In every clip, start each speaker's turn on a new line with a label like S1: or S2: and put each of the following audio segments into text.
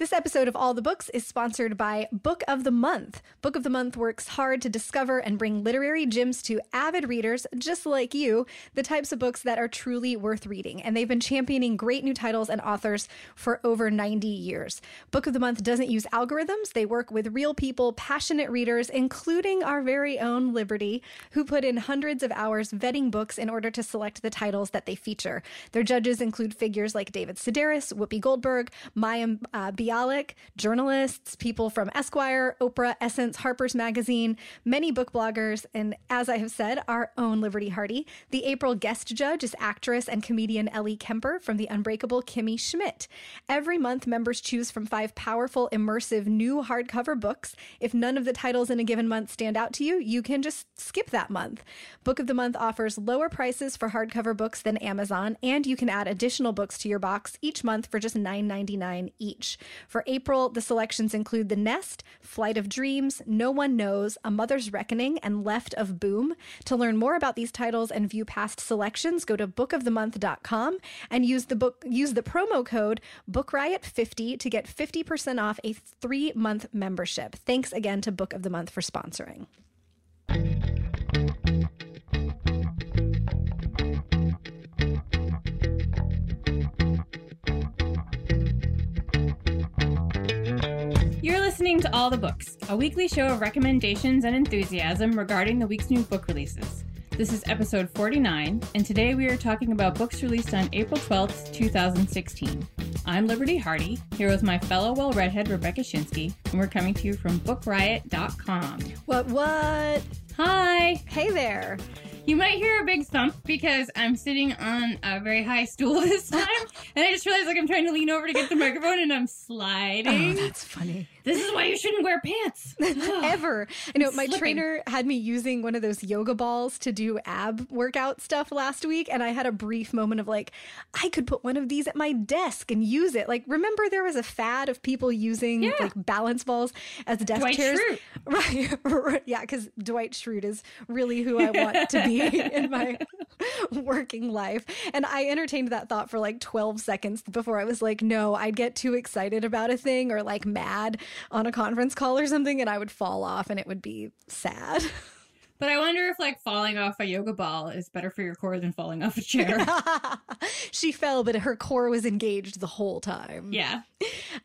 S1: This episode of All the Books is sponsored by Book of the Month. Book of the Month works hard to discover and bring literary gems to avid readers just like you, the types of books that are truly worth reading. And they've been championing great new titles and authors for over 90 years. Book of the Month doesn't use algorithms, they work with real people, passionate readers, including our very own Liberty, who put in hundreds of hours vetting books in order to select the titles that they feature. Their judges include figures like David Sedaris, Whoopi Goldberg, Maya uh, Bialik, journalists, people from Esquire, Oprah, Essence, Harper's Magazine, many book bloggers, and as I have said, our own Liberty Hardy. The April guest judge is actress and comedian Ellie Kemper from The Unbreakable Kimmy Schmidt. Every month, members choose from five powerful, immersive new hardcover books. If none of the titles in a given month stand out to you, you can just skip that month. Book of the Month offers lower prices for hardcover books than Amazon, and you can add additional books to your box each month for just $9.99 each. For April, the selections include The Nest, Flight of Dreams, No One Knows, A Mother's Reckoning, and Left of Boom. To learn more about these titles and view past selections, go to bookofthemonth.com and use the book use the promo code BookRiot50 to get 50% off a 3-month membership. Thanks again to Book of the Month for sponsoring.
S2: You're listening to All the Books, a weekly show of recommendations and enthusiasm regarding the week's new book releases. This is episode 49, and today we are talking about books released on April 12th, 2016. I'm Liberty Hardy, here with my fellow well redhead Rebecca Schinsky, and we're coming to you from BookRiot.com.
S1: What what?
S2: Hi!
S1: Hey there.
S2: You might hear a big thump because I'm sitting on a very high stool this time, and I just realized like I'm trying to lean over to get the microphone and I'm oh, sliding.
S1: Oh, that's funny.
S2: This is why you shouldn't wear pants.
S1: Ever. I know my
S2: slipping.
S1: trainer had me using one of those yoga balls to do ab workout stuff last week, and I had a brief moment of like, I could put one of these at my desk and use it. Like, remember there was a fad of people using
S2: Yeah.
S1: like balance balls as desk
S2: Dwight
S1: chairs? Right. Yeah, because Dwight Schrute is really who I want to be in my working life. And I entertained that thought for like 12 seconds before I was like, no, I'd get too excited about a thing or like mad on a conference call or something and I would fall off and it would be sad.
S2: But I wonder if like falling off a yoga ball is better for your core than falling off a chair.
S1: she fell, but her core was engaged the whole time.
S2: yeah.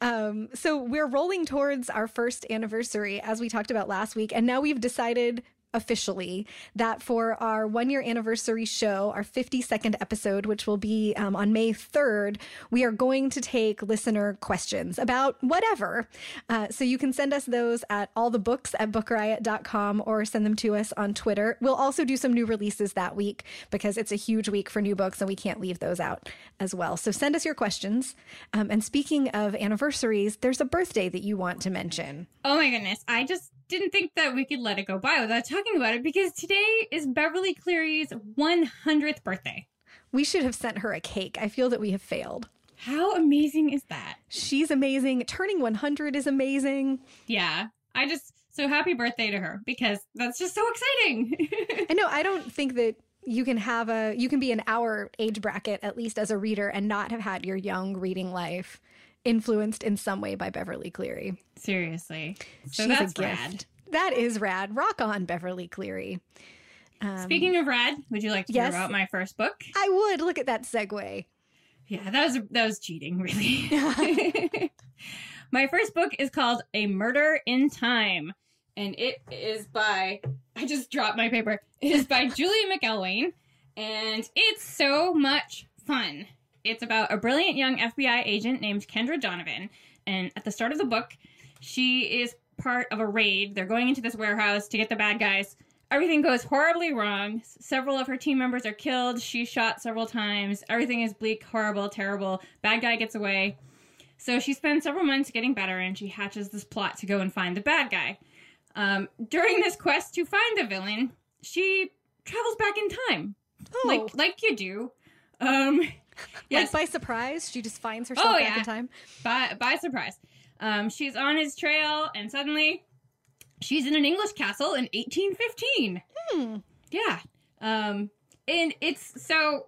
S1: Um, so we're rolling towards our first anniversary, as we talked about last week, and now we've decided officially that for our one year anniversary show, our 52nd episode, which will be um, on May 3rd, we are going to take listener questions about whatever. Uh, so you can send us those at allthebooks at bookriot.com or send them to us on Twitter. We'll also do some new releases that week because it's a huge week for new books and we can't leave those out as well. So send us your questions. Um, and speaking of anniversaries, there's a birthday that you want to mention.
S2: Oh my goodness. I just didn't think that we could let it go by without talking about it because today is Beverly Cleary's 100th birthday.
S1: We should have sent her a cake. I feel that we have failed.
S2: How amazing is that?
S1: She's amazing. Turning 100 is amazing.
S2: Yeah. I just, so happy birthday to her because that's just so exciting.
S1: I know, I don't think that you can have a, you can be in our age bracket, at least as a reader, and not have had your young reading life influenced in some way by Beverly Cleary.
S2: Seriously. So
S1: She's
S2: that's
S1: a gift.
S2: rad.
S1: That is rad. Rock on, Beverly Cleary. Um,
S2: Speaking of rad, would you like to
S1: yes.
S2: hear about my first book?
S1: I would look at that segue.
S2: Yeah, that was that was cheating, really. My first book is called A Murder in Time, and it is by I just dropped my paper. It is by Julia McElwain, and it's so much fun. It's about a brilliant young FBI agent named Kendra Donovan, and at the start of the book, she is part of a raid. They're going into this warehouse to get the bad guys. Everything goes horribly wrong. Several of her team members are killed. She's shot several times. Everything is bleak, horrible, terrible. Bad guy gets away. So she spends several months getting better and she hatches this plot to go and find the bad guy. Um, during this quest to find the villain, she travels back in time.
S1: Oh,
S2: Like like you do. Um yes,
S1: like by surprise, she just finds herself
S2: Oh,
S1: back
S2: yeah.
S1: in time.
S2: by by surprise. Um, she's on his trail and suddenly she's in an English castle in 1815.
S1: Hmm.
S2: Yeah. Um, and it's so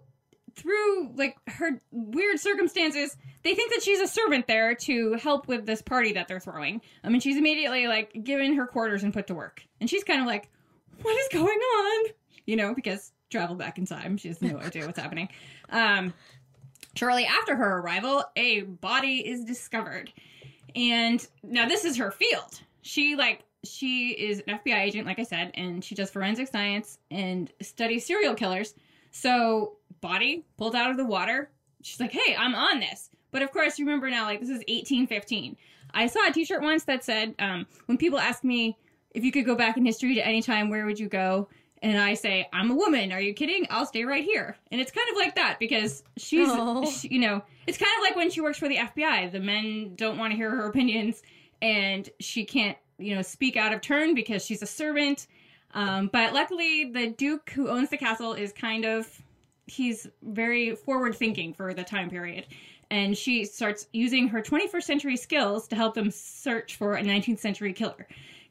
S2: through like her weird circumstances, they think that she's a servant there to help with this party that they're throwing. I mean, she's immediately like given her quarters and put to work. And she's kind of like, what is going on? You know, because travel back in time, she has no idea what's happening. Um, shortly after her arrival, a body is discovered. And now this is her field. She like she is an FBI agent, like I said, and she does forensic science and studies serial killers. So, body pulled out of the water. She's like, hey, I'm on this. But of course, remember now, like, this is 1815. I saw a t shirt once that said, um, when people ask me if you could go back in history to any time, where would you go? And I say, I'm a woman. Are you kidding? I'll stay right here. And it's kind of like that because she's, she, you know, it's kind of like when she works for the FBI. The men don't want to hear her opinions and she can't you know, speak out of turn because she's a servant. Um, but luckily, the Duke who owns the castle is kind of, he's very forward thinking for the time period. And she starts using her 21st century skills to help them search for a 19th century killer.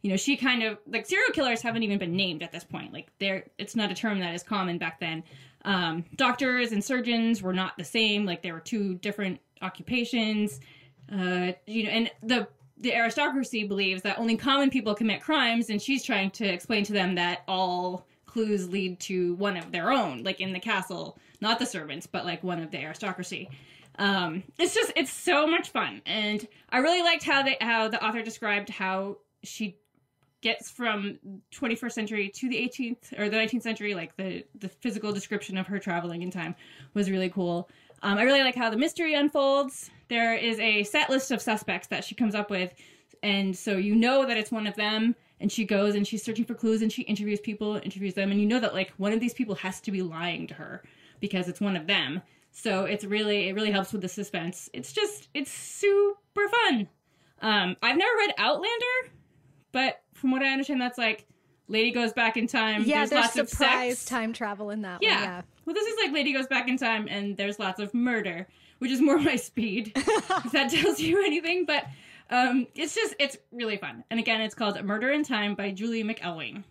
S2: You know, she kind of, like, serial killers haven't even been named at this point. Like, they're, it's not a term that is common back then. Um, doctors and surgeons were not the same. Like, there were two different occupations. Uh, you know, and the the aristocracy believes that only common people commit crimes, and she's trying to explain to them that all clues lead to one of their own, like in the castle, not the servants, but like one of the aristocracy. Um, it's just it's so much fun, and I really liked how they how the author described how she gets from 21st century to the 18th or the 19th century. Like the the physical description of her traveling in time was really cool. Um, I really like how the mystery unfolds. There is a set list of suspects that she comes up with, and so you know that it's one of them. And she goes and she's searching for clues and she interviews people, interviews them, and you know that like one of these people has to be lying to her because it's one of them. So it's really it really helps with the suspense. It's just it's super fun. Um, I've never read Outlander, but from what I understand, that's like lady goes back in time.
S1: Yeah,
S2: there's,
S1: there's
S2: lots of
S1: surprise
S2: sex.
S1: time travel in that
S2: Yeah.
S1: one. Yeah.
S2: Well, this is like Lady Goes Back in Time, and there's lots of murder, which is more my speed. if that tells you anything, but um, it's just it's really fun. And again, it's called Murder in Time by Julie McElwain.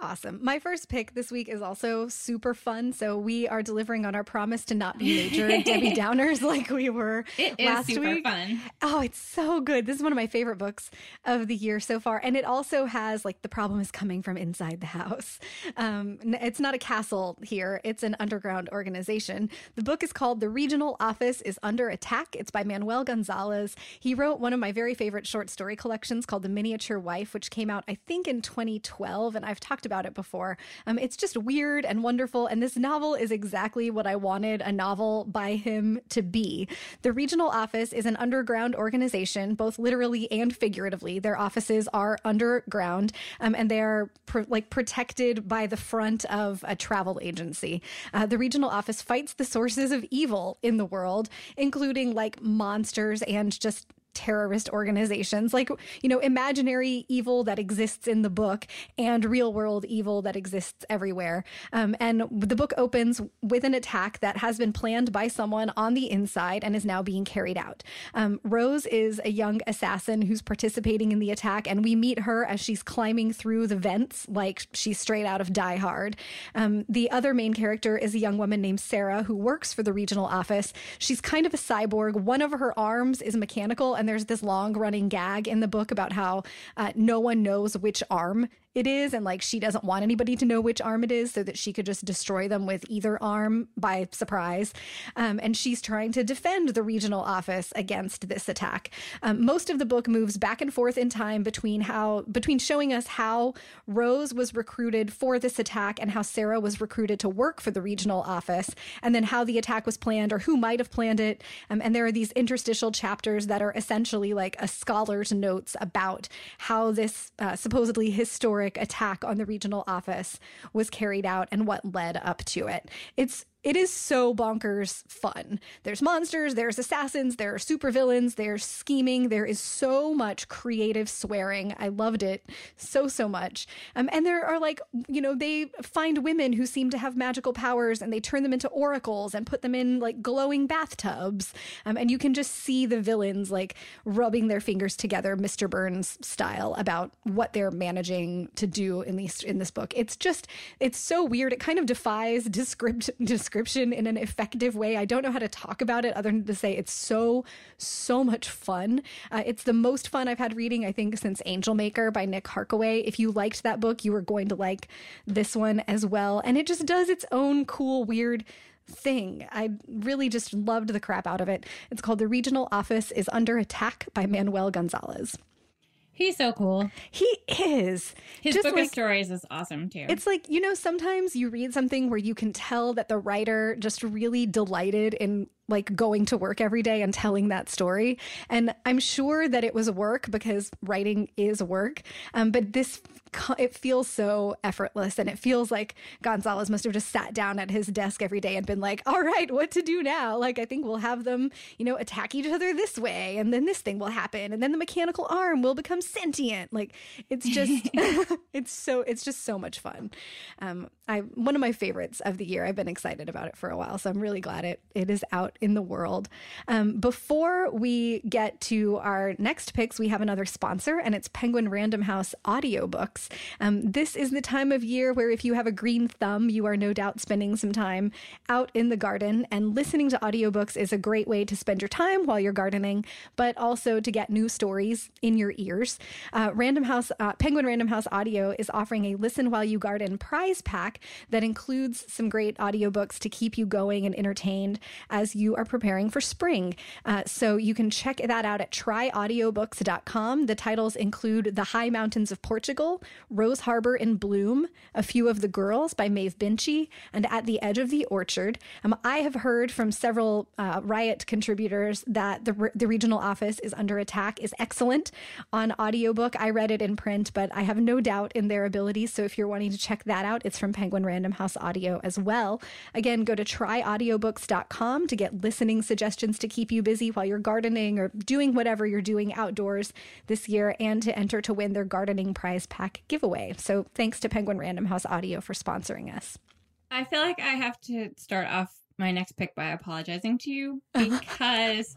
S1: Awesome. My first pick this week is also super fun. So we are delivering on our promise to not be major Debbie Downers like we were
S2: It is
S1: last
S2: super
S1: week.
S2: fun.
S1: Oh, it's so good. This is one of my favorite books of the year so far. And it also has like the problem is coming from inside the house. Um, it's not a castle here, it's an underground organization. The book is called The Regional Office is Under Attack. It's by Manuel Gonzalez. He wrote one of my very favorite short story collections called The Miniature Wife, which came out, I think, in 2012. And I've talked about it before. Um, it's just weird and wonderful. And this novel is exactly what I wanted a novel by him to be. The regional office is an underground organization, both literally and figuratively. Their offices are underground um, and they are like protected by the front of a travel agency. Uh, the regional office fights the sources of evil in the world, including like monsters and just terrorist organizations like you know imaginary evil that exists in the book and real world evil that exists everywhere. Um, and the book opens with an attack that has been planned by someone on the inside and is now being carried out. Um, rose is a young assassin who's participating in the attack and we meet her as she's climbing through the vents like she's straight out of die hard. Um, the other main character is a young woman named sarah who works for the regional office. She's kind of a cyborg. One of her arms is mechanical and there's this long running gag in the book about how uh, no one knows which arm it is and like she doesn't want anybody to know which arm it is so that she could just destroy them with either arm by surprise. Um, and she's trying to defend the regional office against this attack. Um, most of the book moves back and forth in time between how between showing us how rose was recruited for this attack and how sarah was recruited to work for the regional office and then how the attack was planned or who might have planned it. Um, and there are these interstitial chapters that are essentially like a scholar's notes about how this uh, supposedly historic attack on the regional office was carried out and what led up to it. It's it is so bonkers fun. There's monsters, there's assassins, there are supervillains, there's scheming, there is so much creative swearing. I loved it so so much. Um, and there are like you know they find women who seem to have magical powers and they turn them into oracles and put them in like glowing bathtubs. Um, and you can just see the villains like rubbing their fingers together, Mr. Burns style, about what they're managing to do in these in this book. It's just it's so weird. It kind of defies descript description in an effective way. I don't know how to talk about it other than to say it's so, so much fun. Uh, it's the most fun I've had reading, I think, since Angel Maker by Nick Harkaway. If you liked that book, you were going to like this one as well. And it just does its own cool, weird thing. I really just loved the crap out of it. It's called The Regional Office is Under Attack by Manuel Gonzalez.
S2: He's so cool.
S1: He is.
S2: His
S1: Just
S2: book
S1: like-
S2: of stories is awesome too.
S1: It's like, you know, sometimes you read something where you can tell that the writer just really delighted in like going to work every day and telling that story. And I'm sure that it was work because writing is work. Um, but this, it feels so effortless. And it feels like Gonzalez must have just sat down at his desk every day and been like, all right, what to do now? Like, I think we'll have them, you know, attack each other this way. And then this thing will happen. And then the mechanical arm will become sentient. Like, it's just, it's so, it's just so much fun. Um, I, one of my favorites of the year. I've been excited about it for a while. So I'm really glad it, it is out in the world. Um, before we get to our next picks, we have another sponsor, and it's Penguin Random House audiobooks. Um, this is the time of year where, if you have a green thumb, you are no doubt spending some time out in the garden, and listening to audiobooks is a great way to spend your time while you're gardening, but also to get new stories in your ears. Uh, Random House, uh, Penguin Random House Audio is offering a Listen While You Garden prize pack that includes some great audiobooks to keep you going and entertained as you are preparing for spring. Uh, so you can check that out at tryaudiobooks.com. The titles include The High Mountains of Portugal, Rose Harbor in Bloom, A Few of the Girls by Maeve Binchy, and At the Edge of the Orchard. Um, I have heard from several uh, Riot contributors that the, re- the regional office is under attack is excellent on audiobook. I read it in print, but I have no doubt in their abilities. So if you're wanting to check that out, it's from Penguin Random House Audio as well. Again, go to tryaudiobooks.com to get listening suggestions to keep you busy while you're gardening or doing whatever you're doing outdoors this year and to enter to win their gardening prize pack giveaway. So thanks to Penguin Random House Audio for sponsoring us.
S2: I feel like I have to start off my next pick by apologizing to you because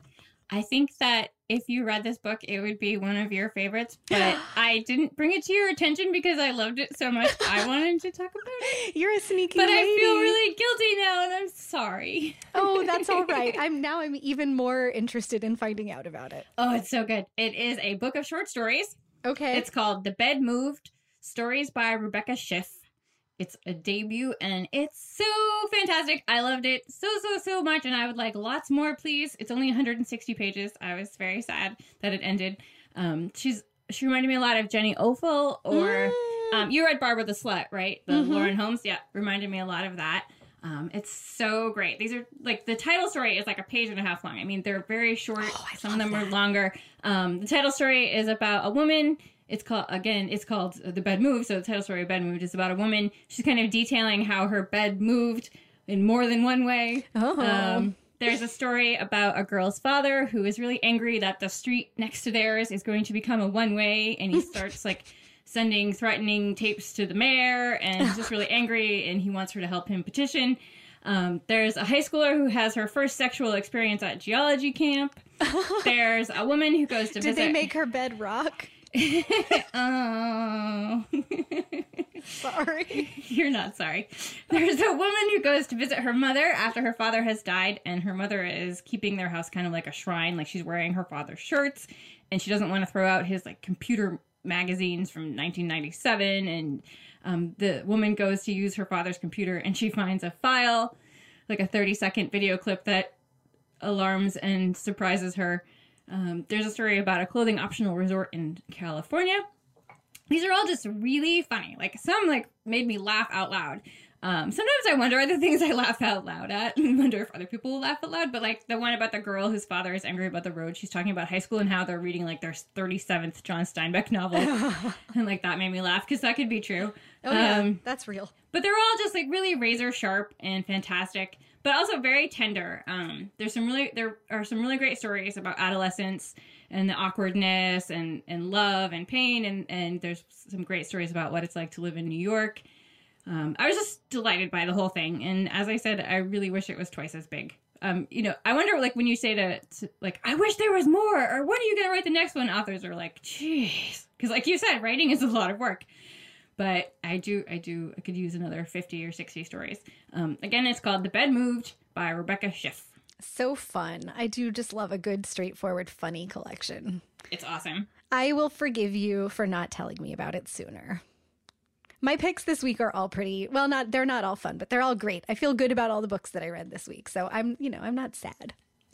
S2: I think that if you read this book, it would be one of your favorites. But I didn't bring it to your attention because I loved it so much. I wanted to talk about it.
S1: You're a sneaky
S2: But I feel really guilty now and I'm sorry.
S1: Oh, that's all right. I'm now I'm even more interested in finding out about it.
S2: Oh, it's so good. It is a book of short stories.
S1: Okay.
S2: It's called The Bed Moved Stories by Rebecca Schiff. It's a debut and it's so fantastic. I loved it so, so, so much. And I would like lots more, please. It's only 160 pages. I was very sad that it ended. Um, she's she reminded me a lot of Jenny Offill or
S1: Mm.
S2: um, you read Barbara the Slut, right? The
S1: Mhm.
S2: Lauren Holmes. Yeah, reminded me a lot of that. Um, it's so great. These are like the title story is like a page and a half long. I mean, they're very short.
S1: Oh,
S2: Some of them are longer. Um, the title story is about a woman. It's called again. It's called the bed moved. So the title story, of bed moved, is about a woman. She's kind of detailing how her bed moved in more than one way.
S1: oh.
S2: Um, there's a story about a girl's father who is really angry that the street next to theirs is going to become a one way, and he starts like sending threatening tapes to the mayor, and he's just really angry, and he wants her to help him petition. Um, there's a high schooler who has her first sexual experience at geology camp. There's a woman who goes to
S1: Did
S2: visit.
S1: they make her bed rock?
S2: Oh.
S1: Sorry.
S2: You're not sorry. There's a woman who goes to visit her mother after her father has died, and her mother is keeping their house kind of like a shrine. Like she's wearing her father's shirts, and she doesn't want to throw out his like computer magazines from 1997. And um, the woman goes to use her father's computer, and she finds a file, like a 30 second video clip that alarms and surprises her. Um, there's a story about a clothing optional resort in California these are all just really funny. Like some like made me laugh out loud. Um, sometimes I wonder are the things I laugh out loud at and wonder if other people will laugh out loud. But like the one about the girl whose father is angry about the road, she's talking about high school and how they're reading like their 37th John Steinbeck novel. and like that made me laugh because that could be true.
S1: Oh yeah,
S2: Um,
S1: that's real.
S2: but they're all just like really razor sharp and fantastic but also very tender. Um there's some really there are some really great stories about adolescence and the awkwardness and and love and pain. And and there's some great stories about what it's like to live in new york. Um i was just delighted by the whole thing. And as i said i really wish it was twice as big. Um, you know, I wonder, like, when you say to, to, like, I wish there was more, or when are you gonna write the next one? Authors are like, jeez, because, like you said, writing is a lot of work. But I do, I do, I could use another 50 or 60 stories. Um, again, it's called The Bed Moved by Rebecca Schiff.
S1: So fun. I do just love a good, straightforward, funny collection.
S2: It's awesome.
S1: I will forgive you for not telling me about it sooner. My picks this week are all pretty well, not they're not all fun, but they're all great. I feel good about all the books that I read this week. So I'm, you know, I'm not sad.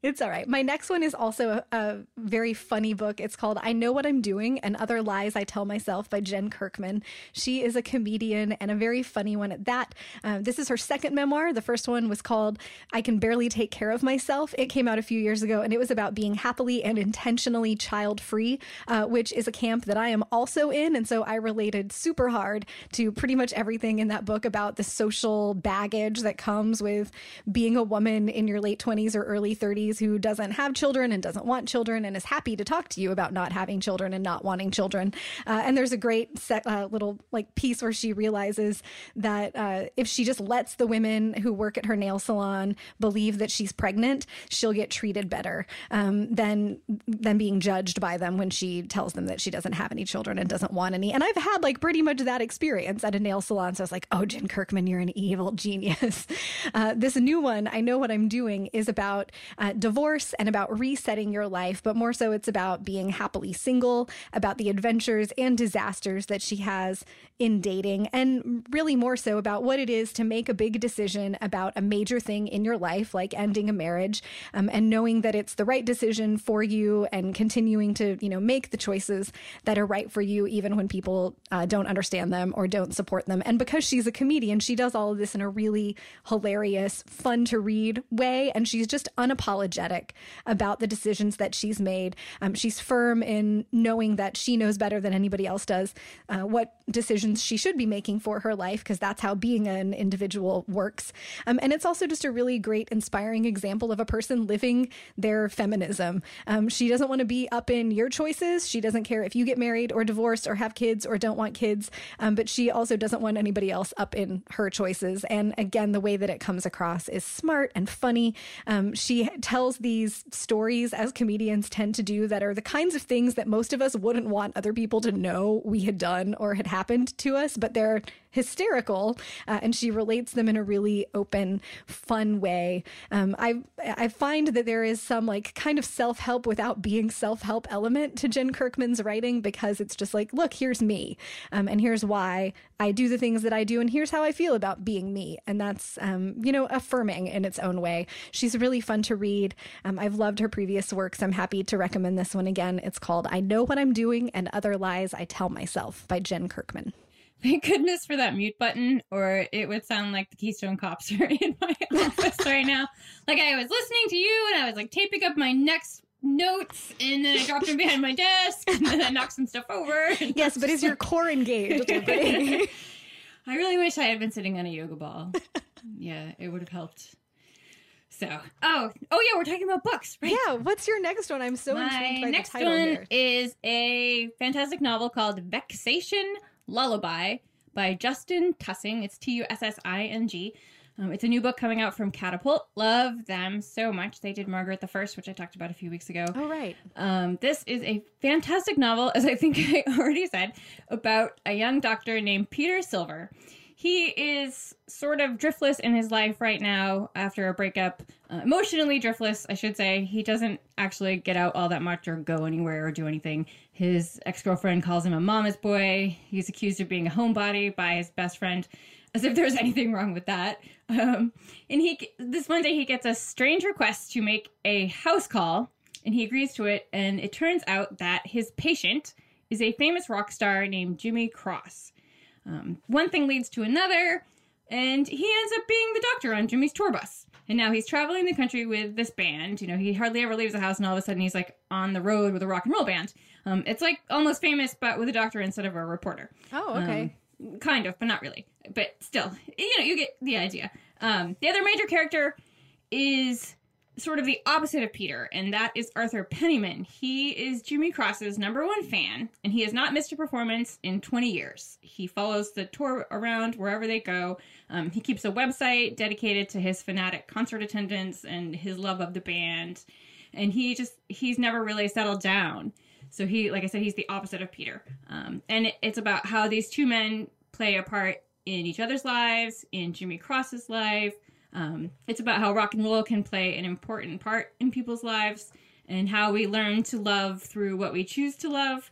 S1: It's all right. My next one is also a, a, very funny book. It's called I Know What I'm Doing and Other Lies I Tell Myself by Jen Kirkman. She is a comedian and a very funny one at that. Um, this is her second memoir. The first one was called I Can Barely Take Care of Myself. It came out a few years ago and it was about being happily and intentionally child free, uh, which is a camp that I am also in. And so I related super hard to pretty much everything in that book about the social baggage that comes with being a woman in your late 20s or early 30s who doesn't have children and doesn't want children and is happy to talk to you about not having children and not wanting children. Uh, and there's a great set, uh, little like piece where she realizes that uh, if she just lets the women who work at her nail salon believe that she's pregnant, she'll get treated better um, than than being judged by them when she tells them that she doesn't have any children and doesn't want any. And I've had like pretty much that experience at a nail salon. So I was like, oh, Jen Kirkman, you're an evil genius. Uh, this new one, I know what I'm doing, is about uh, divorce and about resetting your life, but more so it's about being happily single, about the adventures and disasters that she has in dating, and really more so about what it is to make a big decision about a major thing in your life, like ending a marriage, um, and knowing that it's the right decision for you and continuing to, you know, make the choices that are right for you, even when people uh, don't understand them or don't support them. And because she's a comedian, she does all of this in a really hilarious, fun to read way, and she's just unapologetic about the decisions that she's made. Um, she's firm in knowing that she knows better than anybody else does uh, what decisions she should be making for her life because that's how being an individual works. Um, and it's also just a really great, inspiring example of a person living their feminism. Um, she doesn't want to be up in your choices. She doesn't care if you get married or divorced or have kids or don't want kids. Um, but she also doesn't want anybody else up in her choices. And again, the way that it comes across is smart and funny. Um, she tells these stories as comedians tend to do that are the kinds of things that most of us wouldn't want other people to know we had done or had happened to us, but they're hysterical, uh, and she relates them in a really open, fun way. Um, I I find that there is some like kind of self help without being self help element to Jen Kirkman's writing because it's just like, look, here's me, um, and here's why I do the things that I do, and here's how I feel about being me, and that's um, you know affirming in its own way. She's really fun to read. Um, I've loved her previous works. I'm happy to recommend this one again. It's called "I Know What I'm Doing and Other Lies I Tell Myself" by Jen Kirkman.
S2: Thank goodness for that mute button, or it would sound like the Keystone Cops are in my office right now. Like I was listening to you and I was like taping up my next notes and then I dropped them behind my desk and then I knocked some stuff over.
S1: Yes, but is your core engaged?
S2: I really wish I had been sitting on a yoga ball. Yeah, it would have helped. So, oh, oh yeah, we're talking about books, right?
S1: Yeah. What's your next one? I'm so
S2: My
S1: intrigued by
S2: next
S1: the title
S2: one
S1: here.
S2: is a fantastic novel called Vexation Lullaby by Justin Tussing. It's T U S S I N G. Um, it's a new book coming out from Catapult. Love them so much. They did Margaret the First, which I talked about a few weeks ago.
S1: Oh right.
S2: Um, this is a fantastic novel, as I think I already said, about a young doctor named Peter Silver. He is sort of driftless in his life right now after a breakup. Uh, emotionally driftless, I should say. He doesn't actually get out all that much or go anywhere or do anything. His ex girlfriend calls him a mama's boy. He's accused of being a homebody by his best friend, as if there's anything wrong with that. Um, and he this Monday he gets a strange request to make a house call, and he agrees to it. And it turns out that his patient is a famous rock star named Jimmy Cross. Um, one thing leads to another, and he ends up being the doctor on Jimmy's tour bus. And now he's traveling the country with this band. You know, he hardly ever leaves the house, and all of a sudden he's like on the road with a rock and roll band. Um, it's like almost famous, but with a doctor instead of a reporter.
S1: Oh okay.
S2: Um, kind of, but not really. But still, you know, you get the idea. Um, the other major character is sort of the opposite of Peter, and that is Arthur Pennyman. He is Jimmy Cross's number one fan, and he has not missed a performance in 20 years. He follows the tour around wherever they go. Um, he keeps a website dedicated to his fanatic concert attendance and his love of the band, and he just he's never really settled down. So he, like I said, he's the opposite of Peter. Um, and it's about how these two men play a part in each other's lives, in Jimmy Cross's life. Um, it's about how rock and roll can play an important part in people's lives and how we learn to love through what we choose to love.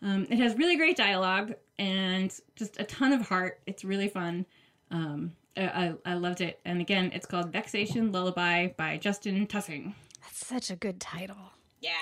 S2: Um, it has really great dialogue and just a ton of heart. It's really fun. Um, I, I, I loved it. And again, it's called Vexation Lullaby by Justin Tussing.
S1: That's such a good title.
S2: Yeah.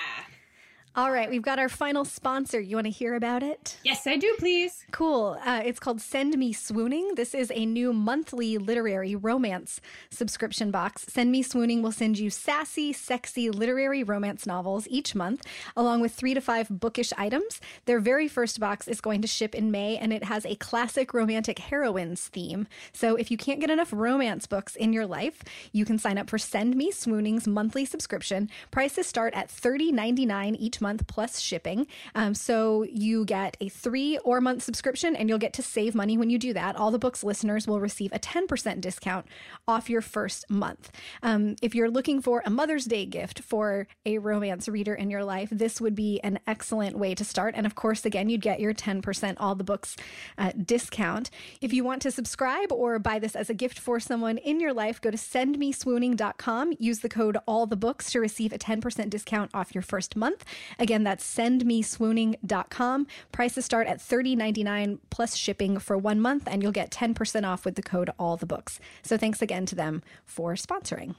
S1: All right, we've got our final sponsor. You want to hear about it?
S2: Yes, I do, please.
S1: Cool. Uh, it's called Send Me Swooning. This is a new monthly literary romance subscription box. Send Me Swooning will send you sassy, sexy literary romance novels each month, along with three to five bookish items. Their very first box is going to ship in May, and it has a classic romantic heroines theme. So if you can't get enough romance books in your life, you can sign up for Send Me Swooning's monthly subscription. Prices start at $30.99 each month plus shipping. Um, so you get a three or month subscription and you'll get to save money when you do that. All the books listeners will receive a 10% discount off your first month. Um, if you're looking for a Mother's Day gift for a romance reader in your life, this would be an excellent way to start. And of course, again, you'd get your 10% all the books uh, discount. If you want to subscribe or buy this as a gift for someone in your life, go to sendmeswooning.com. Use the code all the books to receive a 10% discount off your first month. Again, that's sendmeswooning.com. Prices start at $30.99 plus shipping for one month, and you'll get 10% off with the code all the books. So thanks again to them for sponsoring.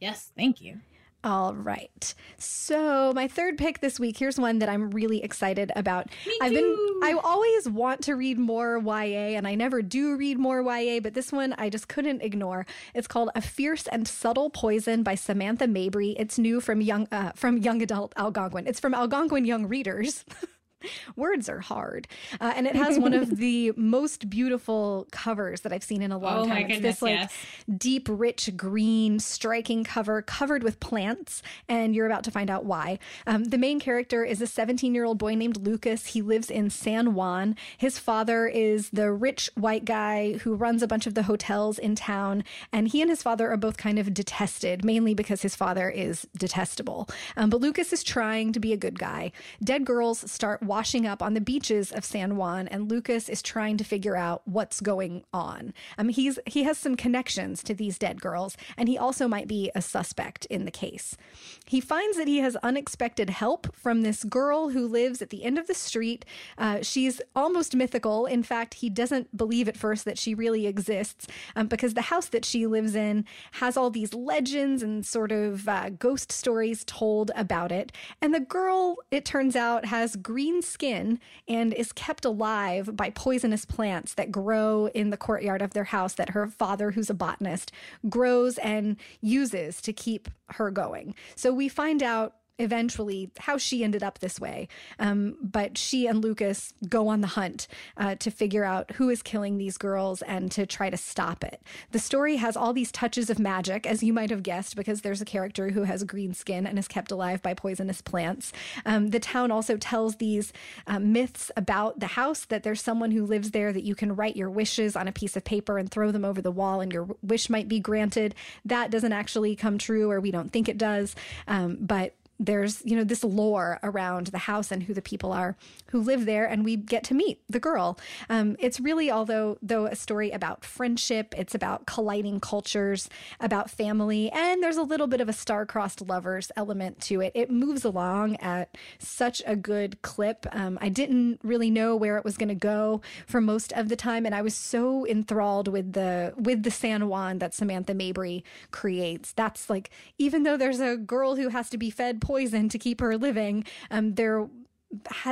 S2: Yes, thank you.
S1: All right. So my third pick this week, here's one that I'm really excited about.
S2: Me
S1: I've been. I always want to read more YA and I never do read more YA, but this one I just couldn't ignore. It's called A Fierce and Subtle Poison by Samantha Mabry. It's new from young uh, from young adult Algonquin. It's from Algonquin young readers. Words are hard. Uh, and it has one of the most beautiful covers that I've seen in a long
S2: Oh
S1: time.
S2: my
S1: it's this like
S2: yes.
S1: deep, rich green, striking cover covered with plants, and you're about to find out why. Um, the main character is a 17 year old boy named Lucas. He lives in San Juan. His father is the rich white guy who runs a bunch of the hotels in town, and he and his father are both kind of detested, mainly because his father is detestable. Um, but Lucas is trying to be a good guy. Dead girls start washing up on the beaches of San Juan, and Lucas is trying to figure out what's going on. Um, he's he has some connections to these dead girls, and he also might be a suspect in the case. He finds that he has unexpected help from this girl who lives at the end of the street. Uh, she's almost mythical. In fact, he doesn't believe at first that she really exists um, because the house that she lives in has all these legends and sort of uh, ghost stories told about it. And the girl, it turns out, has green skin and is kept alive by poisonous plants that grow in the courtyard of their house that her father, who's a botanist, grows and uses to keep her going. So we find out eventually how she ended up this way. Um, but she and Lucas go on the hunt uh, to figure out who is killing these girls and to try to stop it. The story has all these touches of magic, as you might have guessed, because there's a character who has green skin and is kept alive by poisonous plants. Um, the town also tells these uh, myths about the house that there's someone who lives there that you can write your wishes on a piece of paper and throw them over the wall, and your wish might be granted. That doesn't actually come true, or we don't think it does. Um, but there's you know this lore around the house and who the people are who live there and we get to meet the girl. Um, it's really although though a story about friendship it's about colliding cultures about family and there's a little bit of a star-crossed lovers element to it. It moves along at such a good clip. Um, i didn't really know where it was going to go for most of the time and i was so enthralled with the with the san juan that samantha mabry creates. That's like even though there's a girl who has to be fed poison to keep her living um there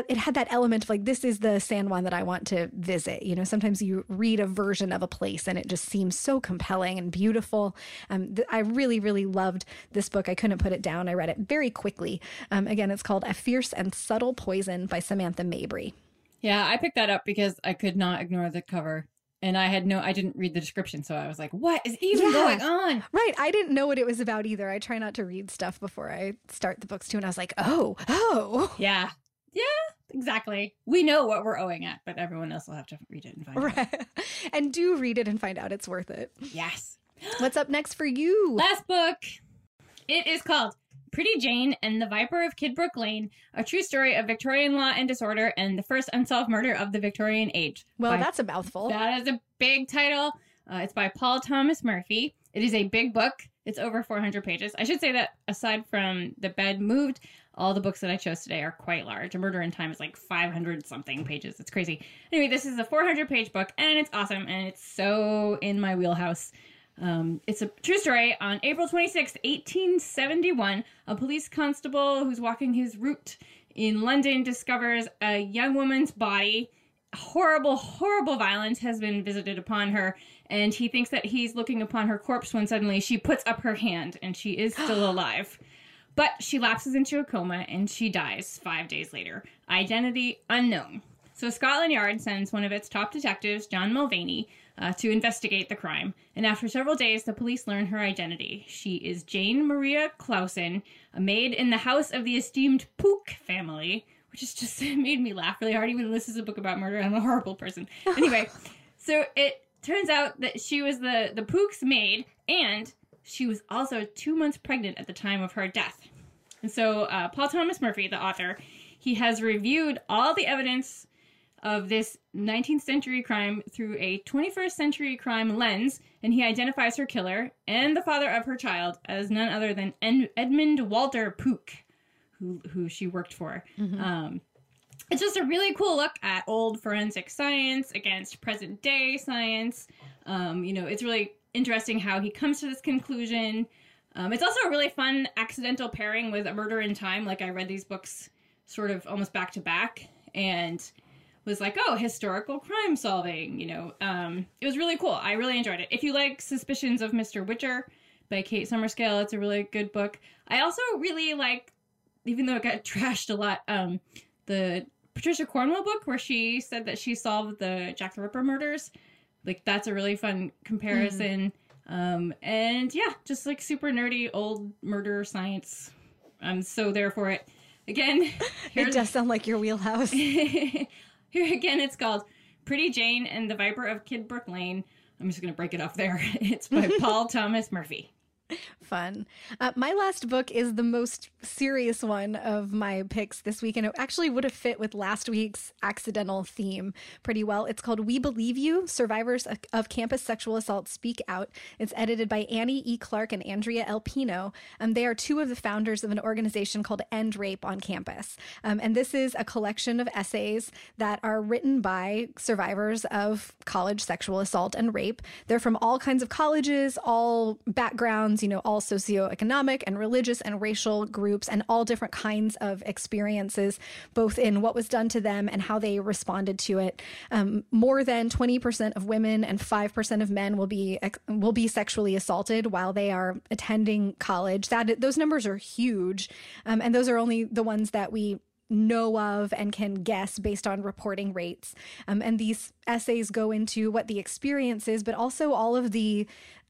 S1: it had that element of like this is the San Juan that I want to visit. You know, sometimes you read a version of a place and it just seems so compelling and beautiful. Um, th- I really, really loved this book. I couldn't put it down. I read it very quickly. Um, again, it's called A Fierce and Subtle Poison by Samantha Mabry.
S2: Yeah, I picked that up because I could not ignore the cover. And I had no, I didn't read the description. So I was like, what is even
S1: Yeah.
S2: going on?
S1: Right. I didn't know what it was about either. I try not to read stuff before I start the books too. And I was like, oh, oh.
S2: Yeah. Yeah, exactly. We know what we're owing at, but everyone else will have to read it and find out.
S1: Right. and do read it and find out it's worth it.
S2: Yes.
S1: What's up next for you?
S2: Last book. It is called Pretty Jane and the Viper of Kidbrooke Lane, a true story of Victorian law and disorder and the first unsolved murder of the Victorian age.
S1: Well,
S2: by-
S1: that's a mouthful.
S2: that is a big title. Uh, it's by Paul Thomas Murphy. It is a big book. It's over 400 pages. I should say that aside from The Bed Moved, all the books that I chose today are quite large. A Murder in Time is like 500 something pages. It's crazy. Anyway, this is a 400 page book and it's awesome and it's so in my wheelhouse. Um, it's a true story. On April 26th, 1871, a police constable who's walking his route in London discovers a young woman's body. Horrible, horrible violence has been visited upon her, and he thinks that he's looking upon her corpse when suddenly she puts up her hand and she is still alive. But she lapses into a coma and she dies five days later. Identity unknown. So Scotland Yard sends one of its top detectives, John Mulvaney, uh, to investigate the crime. And after several days, the police learn her identity. She is Jane Maria Clouson, a maid in the house of the esteemed Pook family, which has just made me laugh really hard, even though this is a book about murder. I'm a horrible person. Anyway, so it turns out that she was the, the Pook's maid, and she was also two months pregnant at the time of her death. And so uh, Paul Thomas Murphy, the author, he has reviewed all the evidence of this 19th century crime through a 21st century crime lens, and he identifies her killer and the father of her child as none other than Ed- Edmund Walter Pook, who who she worked for. Um, it's just a really cool look at old forensic science against present day science. Um, you know, it's really interesting how he comes to this conclusion. Um, it's also a really fun accidental pairing with A Murder in Time. Like, I read these books sort of almost back to back and was like, oh, historical crime solving, you know. Um, it was really cool. I really enjoyed it. If you like Suspicions of Mr. Whicher by Kate Summerscale, it's a really good book. I also really like, even though it got trashed a lot, um, the Patricia Cornwell book where she said that she solved the Jack the Ripper murders. Like that's a really fun comparison. Um, and yeah, just like super nerdy old murder science. I'm so there for it. Again,
S1: it does sound like your wheelhouse.
S2: here again. It's called Pretty Jane and the Viper of Kidbrooke Lane. I'm just gonna break it off there. It's by Paul Thomas Murphy.
S1: Fun. Uh, my last book is the most serious one of my picks this week, and it actually would have fit with last week's accidental theme pretty well. It's called We Believe You Survivors of, Campus Sexual Assault Speak Out. It's edited by Annie E. Clark and Andrea Elpino. Pino. Um, they are two of the founders of an organization called End Rape on Campus. Um, and this is a collection of essays that are written by survivors of college sexual assault and rape. They're from all kinds of colleges, all backgrounds, you know, all socioeconomic and religious and racial groups, and all different kinds of experiences, both in what was done to them and how they responded to it. Um, more than 20% of women and 5% of men will be will be sexually assaulted while they are attending college. That those numbers are huge, um, and those are only the ones that we know of and can guess based on reporting rates. Um, and these essays go into what the experience is, but also all of the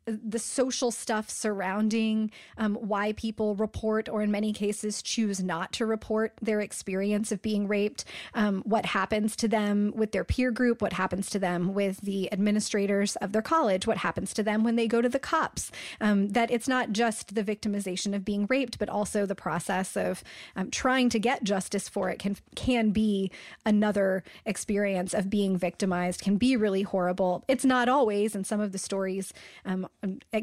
S1: the social stuff surrounding um, why people report or in many cases choose not to report their experience of being raped um, what happens to them with their peer group what happens to them with the administrators of their college what happens to them when they go to the cops. Um, that it's not just the victimization of being raped but also the process of um, trying to get justice for it can can be another experience of being victimized can be really horrible. It's not always and some of the stories um,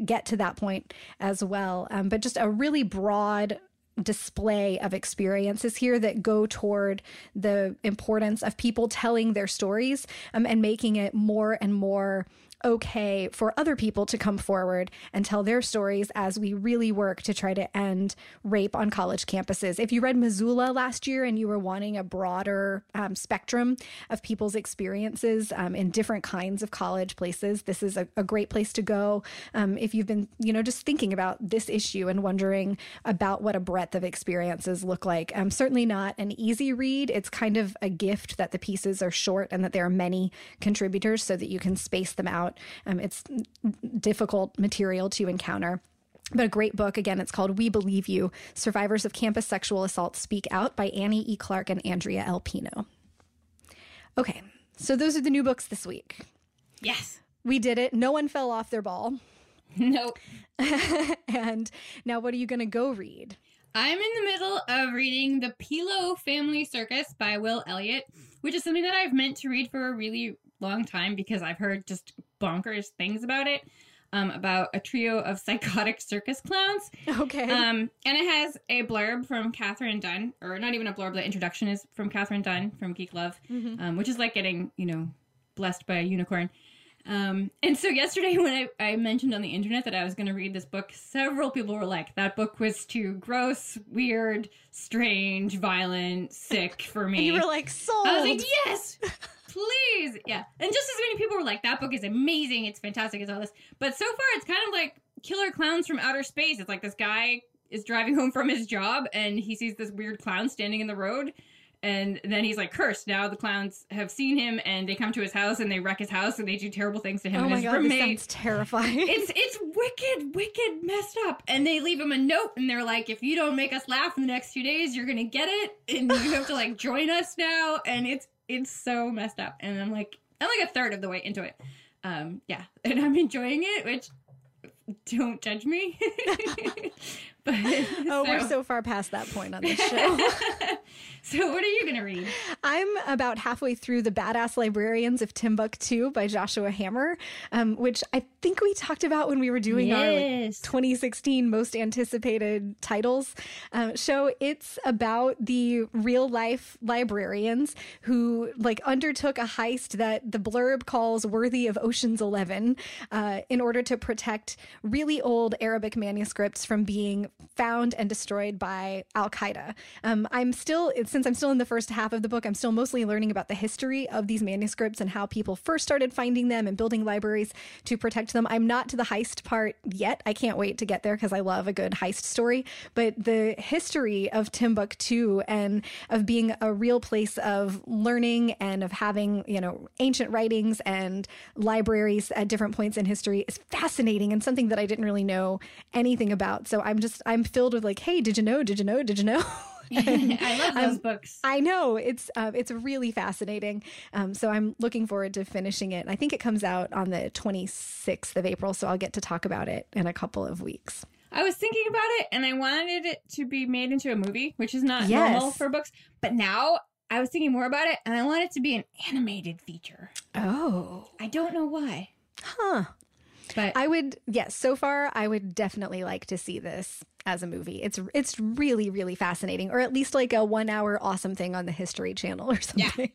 S1: get to that point as well. Um, but just a really broad display of experiences here that go toward the importance of people telling their stories um, and making it more and more okay for other people to come forward and tell their stories as we really work to try to end rape on college campuses. If you read Missoula last year and you were wanting a broader um, spectrum of people's experiences um, in different kinds of college places, this is a, a great place to go. Um, if you've been, you know, just thinking about this issue and wondering about what a breadth of experiences look like, um, certainly not an easy read. It's kind of a gift that the pieces are short and that there are many contributors so that you can space them out. Um, it's difficult material to encounter. But a great book. Again, it's called We Believe You Survivors of Campus Sexual Assault Speak Out by Annie E. Clark and Andrea L. Pino. Okay, so those are the new books this week.
S2: Yes.
S1: We did it. No one fell off their ball.
S2: Nope.
S1: and now, what are you going to go read?
S2: I'm in the middle of reading The Pilo Family Circus by Will Elliott, which is something that I've meant to read for a really long time because I've heard just bonkers things about it. Um, about a trio of psychotic circus clowns.
S1: Okay.
S2: Um, and it has a blurb from Katherine Dunn, or not even a blurb, the introduction is from Katherine Dunn from Geek Love,
S1: Mhm.
S2: um, which is like getting, you know, blessed by a unicorn. Um, and so yesterday when I, I mentioned on the internet that I was going to read this book, several people were like, that book was too gross, weird, strange, violent, sick for me.
S1: And you were like, sold.
S2: I was like, yes, please. Yeah. And just as many people were like, that book is amazing. It's fantastic. It's all this. But so far, it's kind of like Killer Clowns from Outer Space. It's like this guy is driving home from his job and he sees this weird clown standing in the road. And then he's like cursed. Now the clowns have seen him and they come to his house and they wreck his house and they do terrible things to him
S1: oh
S2: and
S1: my
S2: his
S1: god, this sounds terrifying.
S2: it's it's wicked, wicked messed up. And they leave him a note and they're like, if you don't make us laugh in the next few days, you're gonna get it. And you have to like join us now. And it's it's so messed up. And I'm like I'm like a third of the way into it. Um, yeah. And I'm enjoying it, which don't judge me. but
S1: oh, we're so far past that point on this show.
S2: so what are you gonna read?
S1: I'm about halfway through The Badass Librarians of Timbuktu by Joshua Hammer, um, which I think we talked about when we were doing our like, 2016 most anticipated titles um, show. It's about the real life librarians who like undertook a heist that the blurb calls worthy of Ocean's Eleven uh, in order to protect really old Arabic manuscripts from being found and destroyed by Al Qaeda. Um, I'm still, since I'm still in the first half of the book, I'm still mostly learning about the history of these manuscripts and how people first started finding them and building libraries to protect them. I'm not to the heist part yet. I can't wait to get there because I love a good heist story. But the history of Timbuktu and of being a real place of learning and of having, you know, ancient writings and libraries at different points in history is fascinating and something that I didn't really know anything about. So I'm just, I'm filled with like, hey, did you know? Did you know? Did you know?
S2: I love those
S1: Um,
S2: books.
S1: I know it's uh, it's really fascinating. Um, so I'm looking forward to finishing it. I think it comes out on the 26th of April, so I'll get to talk about it in a couple of weeks.
S2: I was thinking about it and I wanted it to be made into a movie, which is not
S1: Yes.
S2: normal for books. But now I was thinking more about it and I want it to be an animated feature.
S1: Oh,
S2: I don't know why.
S1: huh.
S2: But
S1: I would yes. So far, I would definitely like to see this as a movie. It's it's really really fascinating, or at least like a one hour awesome thing on the History Channel or
S2: Yeah.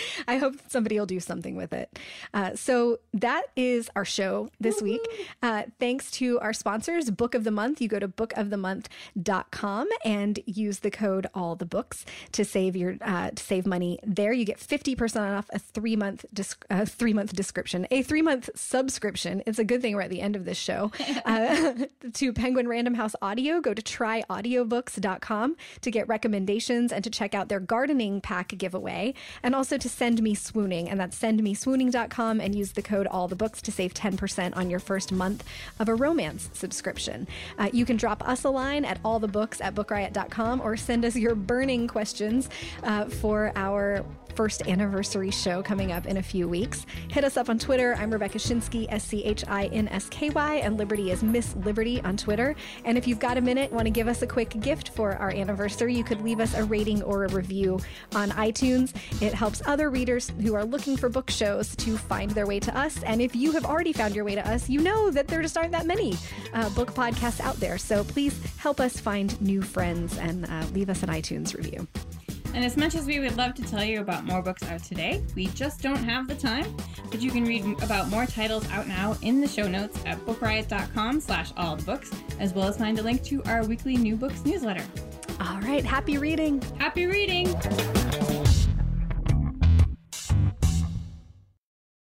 S1: I hope somebody will do something with it. Uh, so that is our show this week. Uh, thanks to our sponsors, Book of the Month. You go to bookofthemonth.com and use the code all the books to save your uh, to save money there. You get 50% off a three month dis- uh, three month description, a three month subscription. It's a good thing we're at the end of this show. Uh, to Penguin Random House Audio, go to tryaudiobooks.com to get recommendations and to check out their gardening pack giveaway. And also to Send Me Swooning, and that's sendmeswooning.com and use the code all the books to save 10% on your first month of a romance subscription. Uh, you can drop us a line at allthebooks at bookriot.com or send us your burning questions uh, for our first anniversary show coming up in a few weeks. Hit us up on Twitter. I'm Rebecca Schinsky, S C H I N S K Y, and Liberty is Miss Liberty on Twitter. And if you've got a minute, want to give us a quick gift for our anniversary, you could leave us a rating or a review on iTunes. It helps other readers who are looking for book shows to find their way to us. And if you have already found your way to us, you know that there just aren't that many uh, book podcasts out there. So please help us find new friends and uh, leave us an iTunes review.
S2: And as much as we would love to tell you about more books out today, we just don't have the time. But you can read about more titles out now in the show notes at bookriot.com slash all the books, as well as find a link to our weekly new books newsletter.
S1: All right, happy reading.
S2: Happy reading!